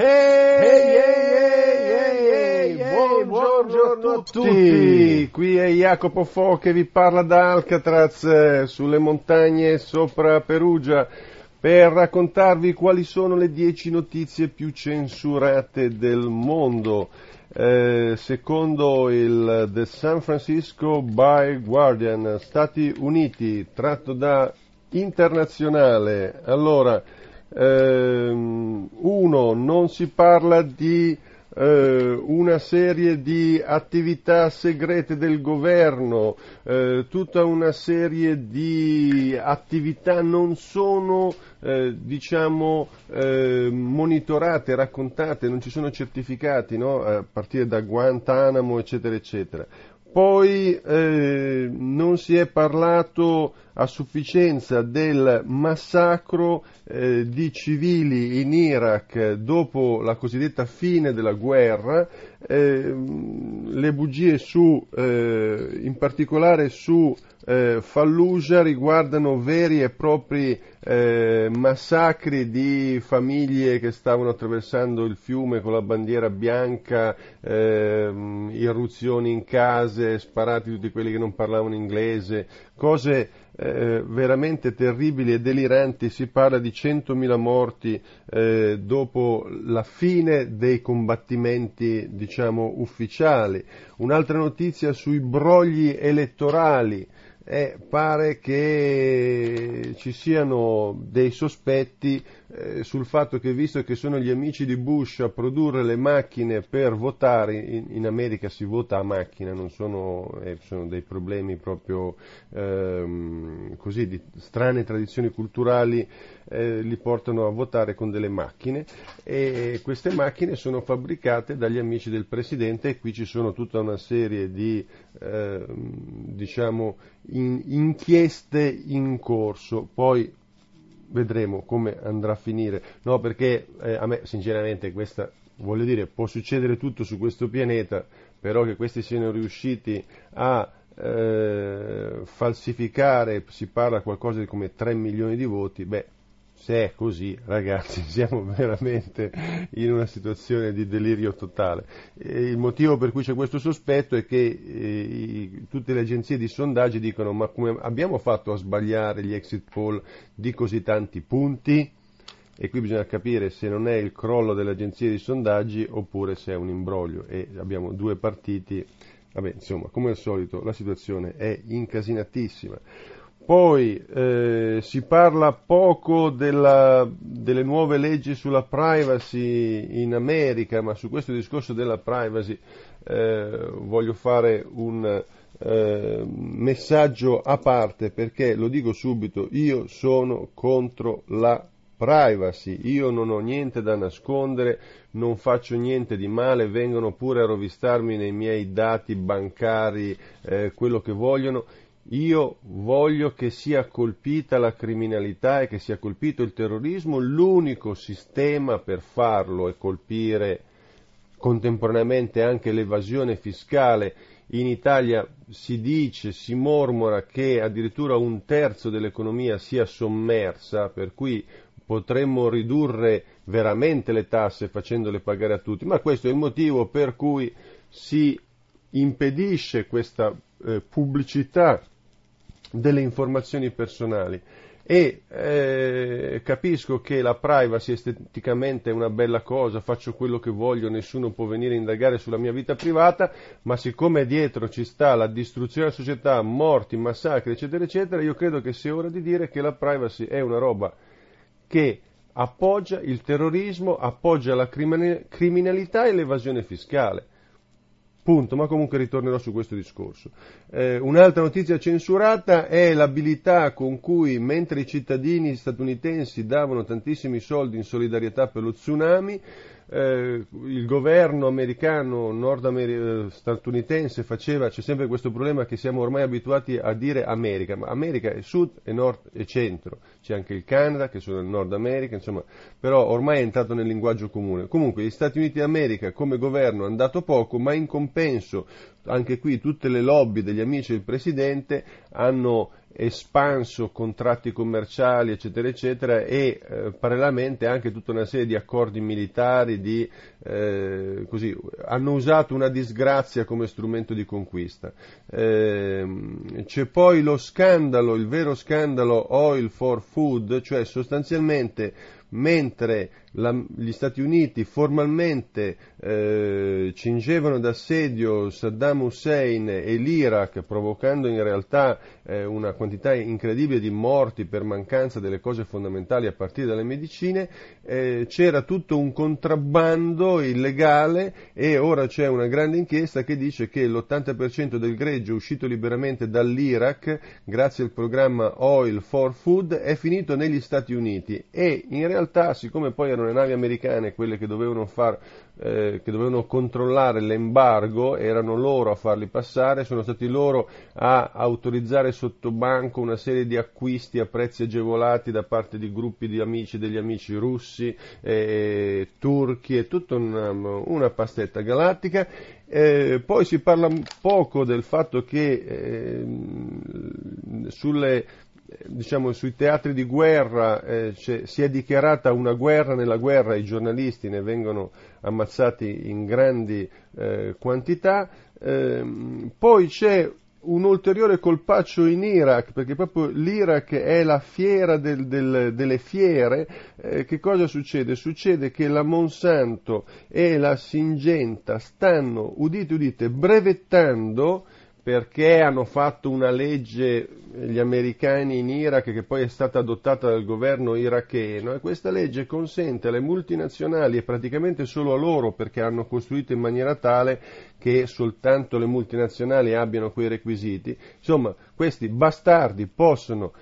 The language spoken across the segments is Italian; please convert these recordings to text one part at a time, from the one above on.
Hey, hey, hey, hey, buongiorno a tutti. Qui è Jacopo Fo che vi parla da Alcatraz, eh, sulle montagne sopra Perugia, per raccontarvi quali sono le 10 notizie più censurate del mondo. Eh, secondo il The San Francisco by Guardian, Stati Uniti, tratto da internazionale. Allora, ehm, uno, non si parla di eh, una serie di attività segrete del governo, eh, tutta una serie di attività non sono eh, diciamo eh, monitorate, raccontate, non ci sono certificati no? a partire da Guantanamo eccetera eccetera. Poi eh, non si è parlato a sufficienza del massacro eh, di civili in Iraq dopo la cosiddetta fine della guerra, eh, le bugie su, eh, in particolare su eh, Fallujah riguardano veri e propri eh, massacri di famiglie che stavano attraversando il fiume con la bandiera bianca, eh, irruzioni in case, sparati tutti quelli che non parlavano inglese, cose eh, veramente terribili e deliranti, si parla di 100.000 morti eh, dopo la fine dei combattimenti diciamo ufficiali. Un'altra notizia sui brogli elettorali, eh, pare che ci siano dei sospetti eh, sul fatto che visto che sono gli amici di Bush a produrre le macchine per votare, in, in America si vota a macchina, non sono, eh, sono dei problemi proprio ehm, così di strane tradizioni culturali eh, li portano a votare con delle macchine. E queste macchine sono fabbricate dagli amici del Presidente e qui ci sono tutta una serie di eh, diciamo, in, inchieste in corso. Poi vedremo come andrà a finire. No, perché eh, a me sinceramente questa, voglio dire, può succedere tutto su questo pianeta, però che questi siano riusciti a eh, falsificare, si parla qualcosa di come 3 milioni di voti, beh, se è così, ragazzi, siamo veramente in una situazione di delirio totale. E il motivo per cui c'è questo sospetto è che eh, tutte le agenzie di sondaggi dicono ma come abbiamo fatto a sbagliare gli exit poll di così tanti punti? E qui bisogna capire se non è il crollo delle agenzie di sondaggi oppure se è un imbroglio e abbiamo due partiti. Vabbè, insomma, come al solito la situazione è incasinatissima. Poi eh, si parla poco della, delle nuove leggi sulla privacy in America, ma su questo discorso della privacy eh, voglio fare un eh, messaggio a parte perché lo dico subito, io sono contro la privacy, io non ho niente da nascondere, non faccio niente di male, vengono pure a rovistarmi nei miei dati bancari eh, quello che vogliono io voglio che sia colpita la criminalità e che sia colpito il terrorismo, l'unico sistema per farlo è colpire contemporaneamente anche l'evasione fiscale. In Italia si dice, si mormora che addirittura un terzo dell'economia sia sommersa, per cui potremmo ridurre veramente le tasse facendole pagare a tutti, ma questo è il motivo per cui si impedisce questa eh, pubblicità delle informazioni personali e eh, capisco che la privacy esteticamente è una bella cosa, faccio quello che voglio, nessuno può venire a indagare sulla mia vita privata, ma siccome dietro ci sta la distruzione della società, morti, massacri, eccetera, eccetera, io credo che sia ora di dire che la privacy è una roba che appoggia il terrorismo, appoggia la criminalità e l'evasione fiscale. Punto, ma comunque ritornerò su questo discorso. Eh, un'altra notizia censurata è l'abilità con cui, mentre i cittadini statunitensi davano tantissimi soldi in solidarietà per lo tsunami, eh, il governo americano, nord statunitense faceva, c'è sempre questo problema che siamo ormai abituati a dire America, ma America è sud e nord e centro, c'è anche il Canada che sono nel Nord America, insomma, però ormai è entrato nel linguaggio comune. Comunque gli Stati Uniti d'America come governo hanno dato poco, ma in compenso anche qui tutte le lobby degli amici del Presidente hanno espanso contratti commerciali, eccetera, eccetera, e eh, parallelamente anche tutta una serie di accordi militari, di, eh, così, hanno usato una disgrazia come strumento di conquista. Eh, c'è poi lo scandalo, il vero scandalo Oil for Food, cioè sostanzialmente mentre la, gli Stati Uniti formalmente eh, cingevano d'assedio Saddam Hussein e l'Iraq, provocando in realtà eh, una quantità incredibile di morti per mancanza delle cose fondamentali a partire dalle medicine, eh, c'era tutto un contrabbando illegale e ora c'è una grande inchiesta che dice che l'80% del greggio uscito liberamente dall'Iraq, grazie al programma Oil for Food, è finito negli Stati Uniti e in realtà, siccome poi erano le navi americane quelle che dovevano, far, eh, che dovevano controllare l'embargo, erano loro a farli passare, sono stati loro a autorizzare sotto banco una serie di acquisti a prezzi agevolati da parte di gruppi di amici degli amici russi, eh, turchi e tutta una, una pastetta galattica. Eh, poi si parla poco del fatto che eh, sulle diciamo, sui teatri di guerra eh, si è dichiarata una guerra nella guerra, i giornalisti ne vengono ammazzati in grandi eh, quantità, eh, poi c'è un ulteriore colpaccio in Iraq, perché proprio l'Iraq è la fiera del, del, delle fiere, eh, che cosa succede? Succede che la Monsanto e la Singenta stanno, udite udite, brevettando perché hanno fatto una legge gli americani in Iraq che poi è stata adottata dal governo iracheno e questa legge consente alle multinazionali e praticamente solo a loro perché hanno costruito in maniera tale che soltanto le multinazionali abbiano quei requisiti, insomma questi bastardi possono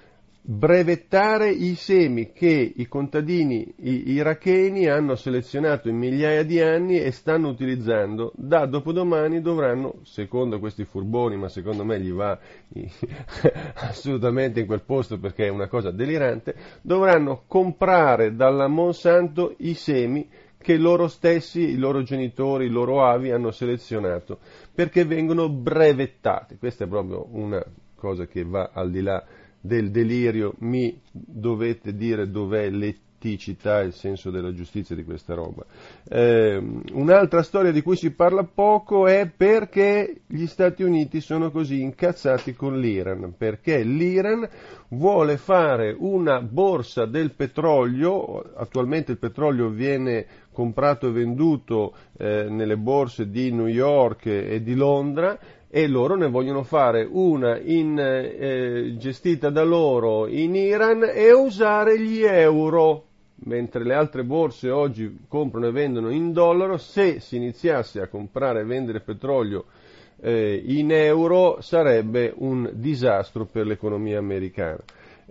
brevettare i semi che i contadini iracheni hanno selezionato in migliaia di anni e stanno utilizzando. Da dopodomani dovranno, secondo questi furboni, ma secondo me gli va assolutamente in quel posto perché è una cosa delirante, dovranno comprare dalla Monsanto i semi che loro stessi, i loro genitori, i loro avi hanno selezionato perché vengono brevettati. Questa è proprio una cosa che va al di là del delirio, mi dovete dire dov'è l'eticità, il senso della giustizia di questa roba. Eh, un'altra storia di cui si parla poco è perché gli Stati Uniti sono così incazzati con l'Iran, perché l'Iran vuole fare una borsa del petrolio, attualmente il petrolio viene comprato e venduto eh, nelle borse di New York e di Londra, e loro ne vogliono fare una in, eh, gestita da loro in Iran e usare gli euro, mentre le altre borse oggi comprano e vendono in dollaro, se si iniziasse a comprare e vendere petrolio eh, in euro sarebbe un disastro per l'economia americana.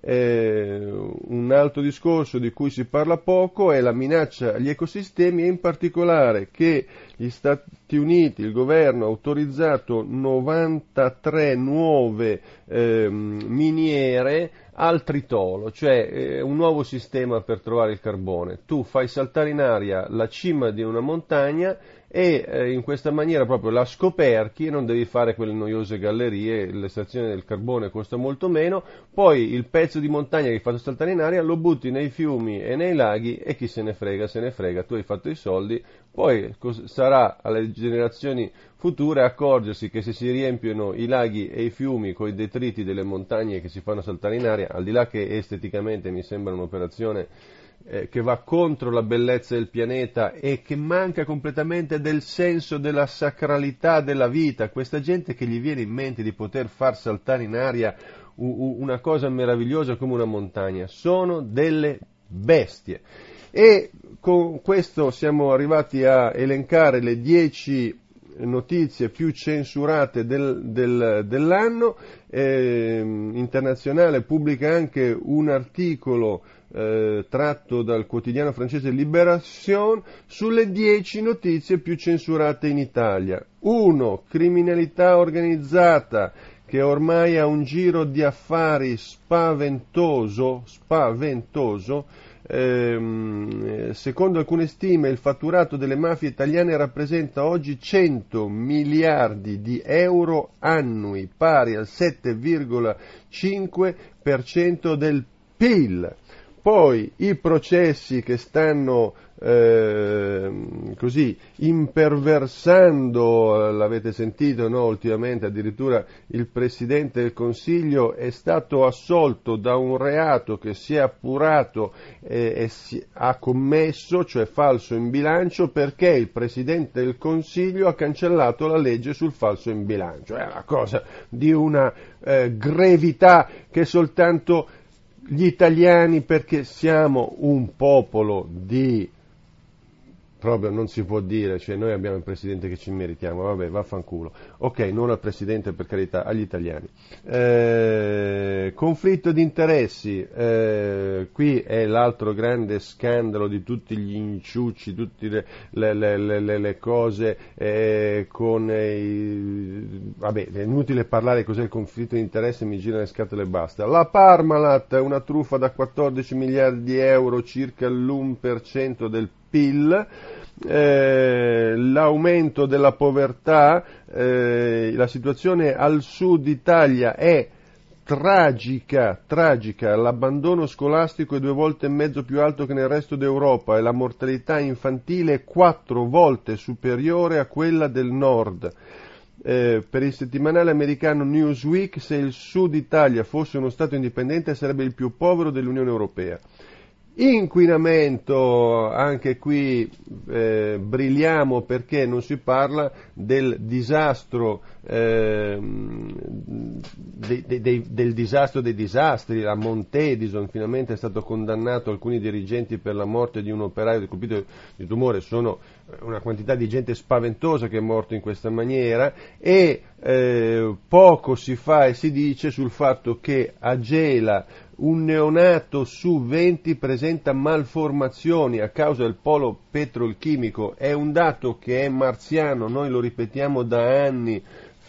Eh, un altro discorso di cui si parla poco è la minaccia agli ecosistemi e in particolare che gli Stati Uniti, il governo ha autorizzato 93 nuove eh, miniere al tritolo, cioè eh, un nuovo sistema per trovare il carbone. Tu fai saltare in aria la cima di una montagna e eh, in questa maniera proprio la scoperchi non devi fare quelle noiose gallerie, l'estrazione del carbone costa molto meno, poi il pezzo di montagna che hai fatto saltare in aria lo butti nei fiumi e nei laghi e chi se ne frega, se ne frega, tu hai fatto i soldi, poi sarà alle generazioni future accorgersi che se si riempiono i laghi e i fiumi con i detriti delle montagne che si fanno saltare in aria, al di là che esteticamente mi sembra un'operazione eh, che va contro la bellezza del pianeta e che manca completamente del senso della sacralità della vita, questa gente che gli viene in mente di poter far saltare in aria una cosa meravigliosa come una montagna, sono delle bestie. E con questo siamo arrivati a elencare le dieci notizie più censurate del, del, dell'anno. Eh, internazionale pubblica anche un articolo eh, tratto dal quotidiano francese Libération sulle 10 notizie più censurate in Italia. 1. Criminalità organizzata che ormai ha un giro di affari spaventoso, spaventoso ehm, secondo alcune stime il fatturato delle mafie italiane rappresenta oggi 100 miliardi di euro annui, pari al 7,5% del PIL. Poi i processi che stanno eh, così imperversando, l'avete sentito no, ultimamente, addirittura il Presidente del Consiglio è stato assolto da un reato che si è appurato eh, e si ha commesso, cioè falso in bilancio, perché il Presidente del Consiglio ha cancellato la legge sul falso in bilancio. È una cosa di una eh, grevità che soltanto gli italiani, perché siamo un popolo di proprio non si può dire, cioè noi abbiamo il presidente che ci meritiamo, vabbè, vaffanculo. Ok, non al presidente per carità, agli italiani. Eh, conflitto di interessi, eh, qui è l'altro grande scandalo di tutti gli inciucci, tutte le, le, le, le, cose eh, con i... vabbè, è inutile parlare cos'è il conflitto di interessi, mi girano le scatole e basta. La Parmalat, una truffa da 14 miliardi di euro, circa l'1% del PIL, eh, l'aumento della povertà, eh, la situazione al sud Italia è tragica, tragica, l'abbandono scolastico è due volte e mezzo più alto che nel resto d'Europa e la mortalità infantile è quattro volte superiore a quella del nord. Eh, per il settimanale americano Newsweek, se il Sud Italia fosse uno Stato indipendente sarebbe il più povero dell'Unione Europea. Inquinamento, anche qui eh, brilliamo perché non si parla del disastro, eh, de, de, del disastro dei disastri, la Montedison finalmente è stato condannato. Alcuni dirigenti per la morte di un operaio colpito di tumore, sono una quantità di gente spaventosa che è morto in questa maniera. E eh, poco si fa e si dice sul fatto che a Gela un neonato su 20 presenta malformazioni a causa del polo petrolchimico, è un dato che è marziano, noi lo ripetiamo da anni,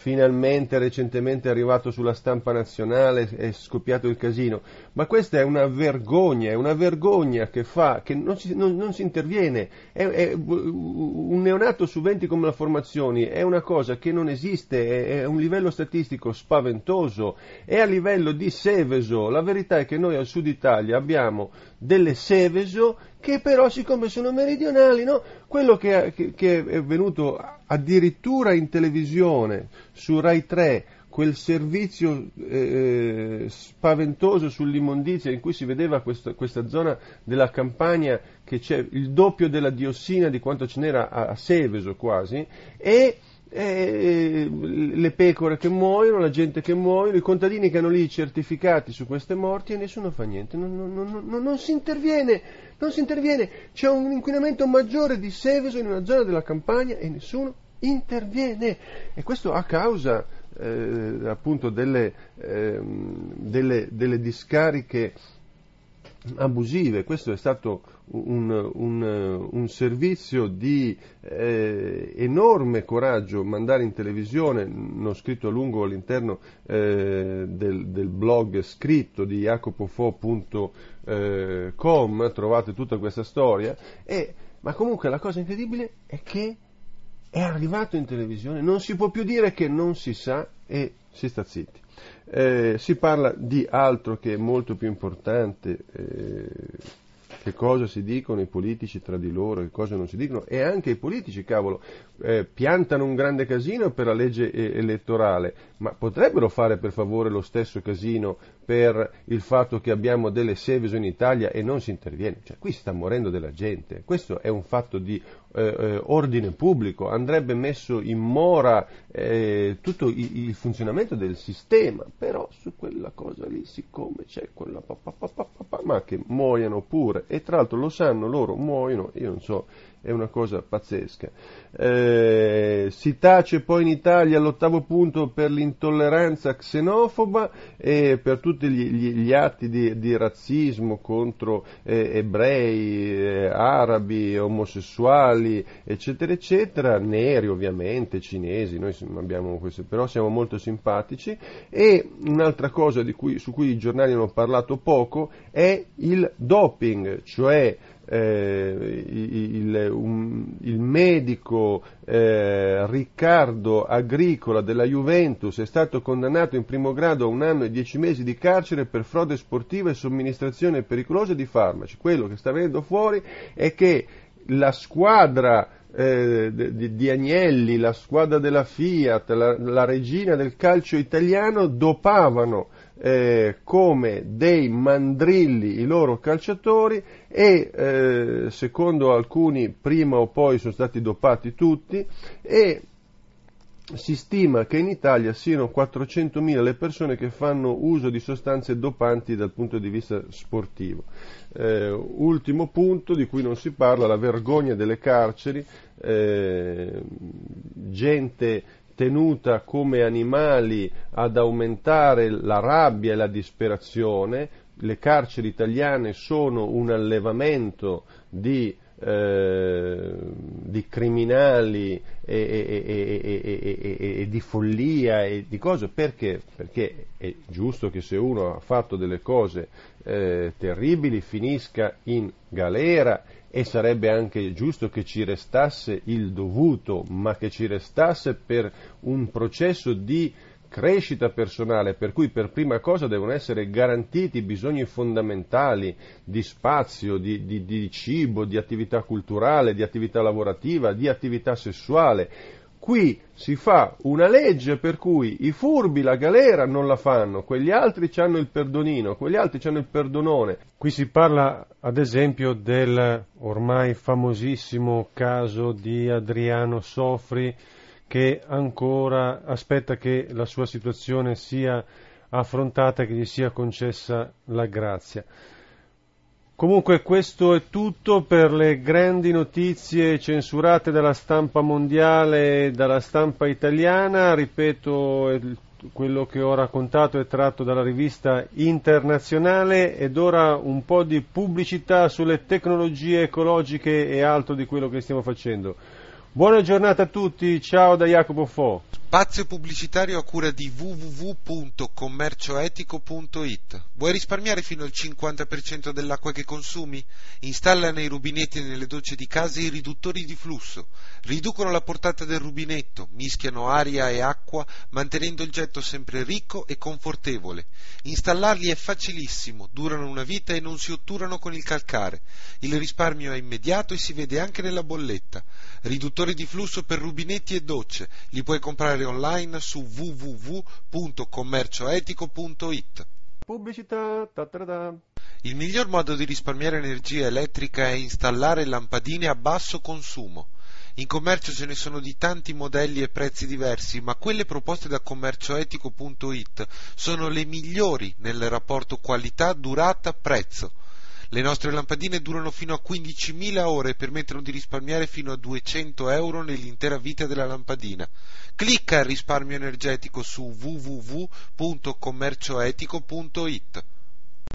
finalmente recentemente è arrivato sulla stampa nazionale, è scoppiato il casino, ma questa è una vergogna, è una vergogna che fa, che non si, non, non si interviene, è, è, un neonato su 20 come malformazioni è una cosa che non esiste, è, è un livello statistico spaventoso, è a livello di Seveso, la verità è che noi al sud Italia abbiamo delle Seveso che però siccome sono meridionali, no? quello che, che, che, è venuto addirittura in televisione su Rai 3, quel servizio eh, spaventoso sull'immondizia in cui si vedeva questa, questa, zona della campagna che c'è il doppio della diossina di quanto ce n'era a, a Seveso quasi, e eh, le pecore che muoiono, la gente che muoiono, i contadini che hanno lì i certificati su queste morti e nessuno fa niente, non, non, non, non si interviene, non si interviene, c'è un inquinamento maggiore di Seveso in una zona della campagna e nessuno interviene. E questo a causa eh, appunto delle, eh, delle, delle discariche abusive, questo è stato un, un, un servizio di eh, enorme coraggio mandare in televisione, l'ho scritto a lungo all'interno eh, del, del, blog scritto di jacopofo.com, trovate tutta questa storia, e, ma comunque la cosa incredibile è che è arrivato in televisione, non si può più dire che non si sa e si sta zitti. Eh, si parla di altro che è molto più importante, eh, che cosa si dicono i politici tra di loro, che cosa non si dicono, e anche i politici, cavolo, eh, piantano un grande casino per la legge elettorale, ma potrebbero fare per favore lo stesso casino per il fatto che abbiamo delle Seveso in Italia e non si interviene. Cioè, qui sta morendo della gente, questo è un fatto di eh, eh, ordine pubblico, andrebbe messo in mora eh, tutto il, il, funzionamento del sistema, però su quella cosa lì, siccome c'è quella papà, ma che muoiono pure, e tra l'altro lo sanno loro, muoiono, io non so è una cosa pazzesca. Eh, si tace poi in Italia all'ottavo punto per l'intolleranza xenofoba e per tutti gli, gli, gli atti di, di, razzismo contro eh, ebrei, eh, arabi, omosessuali, eccetera, eccetera, neri ovviamente, cinesi, noi abbiamo questo, però siamo molto simpatici. E un'altra cosa cui, su cui i giornali hanno parlato poco è il doping, cioè eh, il, un, il, medico eh, Riccardo Agricola della Juventus è stato condannato in primo grado a un anno e dieci mesi di carcere per frode sportiva e somministrazione pericolosa di farmaci. Quello che sta venendo fuori è che la squadra eh, di, di, Agnelli, la squadra della Fiat, la, la regina del calcio italiano dopavano eh, come dei mandrilli i loro calciatori e eh, secondo alcuni prima o poi sono stati dopati tutti e si stima che in Italia siano 400.000 le persone che fanno uso di sostanze dopanti dal punto di vista sportivo. Eh, ultimo punto di cui non si parla, la vergogna delle carceri, eh, gente tenuta come animali ad aumentare la rabbia e la disperazione, le carceri italiane sono un allevamento di, eh, di criminali e, e, e, e, di follia e di cose, perché? Perché è giusto che se uno ha fatto delle cose eh, terribili finisca in galera e sarebbe anche giusto che ci restasse il dovuto, ma che ci restasse per un processo di crescita personale, per cui per prima cosa devono essere garantiti i bisogni fondamentali di spazio, di, di, di cibo, di attività culturale, di attività lavorativa, di attività sessuale Qui si fa una legge per cui i furbi la galera non la fanno, quegli altri hanno il perdonino, quegli altri hanno il perdonone. Qui si parla ad esempio del ormai famosissimo caso di Adriano Sofri che ancora aspetta che la sua situazione sia affrontata e che gli sia concessa la grazia. Comunque questo è tutto per le grandi notizie censurate dalla stampa mondiale e dalla stampa italiana. Ripeto, quello che ho raccontato è tratto dalla rivista internazionale ed ora un po' di pubblicità sulle tecnologie ecologiche e altro di quello che stiamo facendo. Buona giornata a tutti, ciao da Jacopo Fo. Spazio pubblicitario a cura di www.commercioetico.it. Vuoi risparmiare fino al 50% dell'acqua che consumi? Installa nei rubinetti e nelle docce di casa i riduttori di flusso. Riducono la portata del rubinetto, mischiano aria e acqua, mantenendo il getto sempre ricco e confortevole. Installarli è facilissimo, durano una vita e non si otturano con il calcare. Il risparmio è immediato e si vede anche nella bolletta. Riduttori di flusso per rubinetti e docce. Li puoi comprare comprare online su www.commercioetico.it. Pubblicità. Il miglior modo di risparmiare energia elettrica è installare lampadine a basso consumo. In commercio ce ne sono di tanti modelli e prezzi diversi, ma quelle proposte da commercioetico.it sono le migliori nel rapporto qualità-durata-prezzo. Le nostre lampadine durano fino a 15.000 ore e permettono di risparmiare fino a 200 euro nell'intera vita della lampadina. Clicca il risparmio energetico su www.commercioetico.it.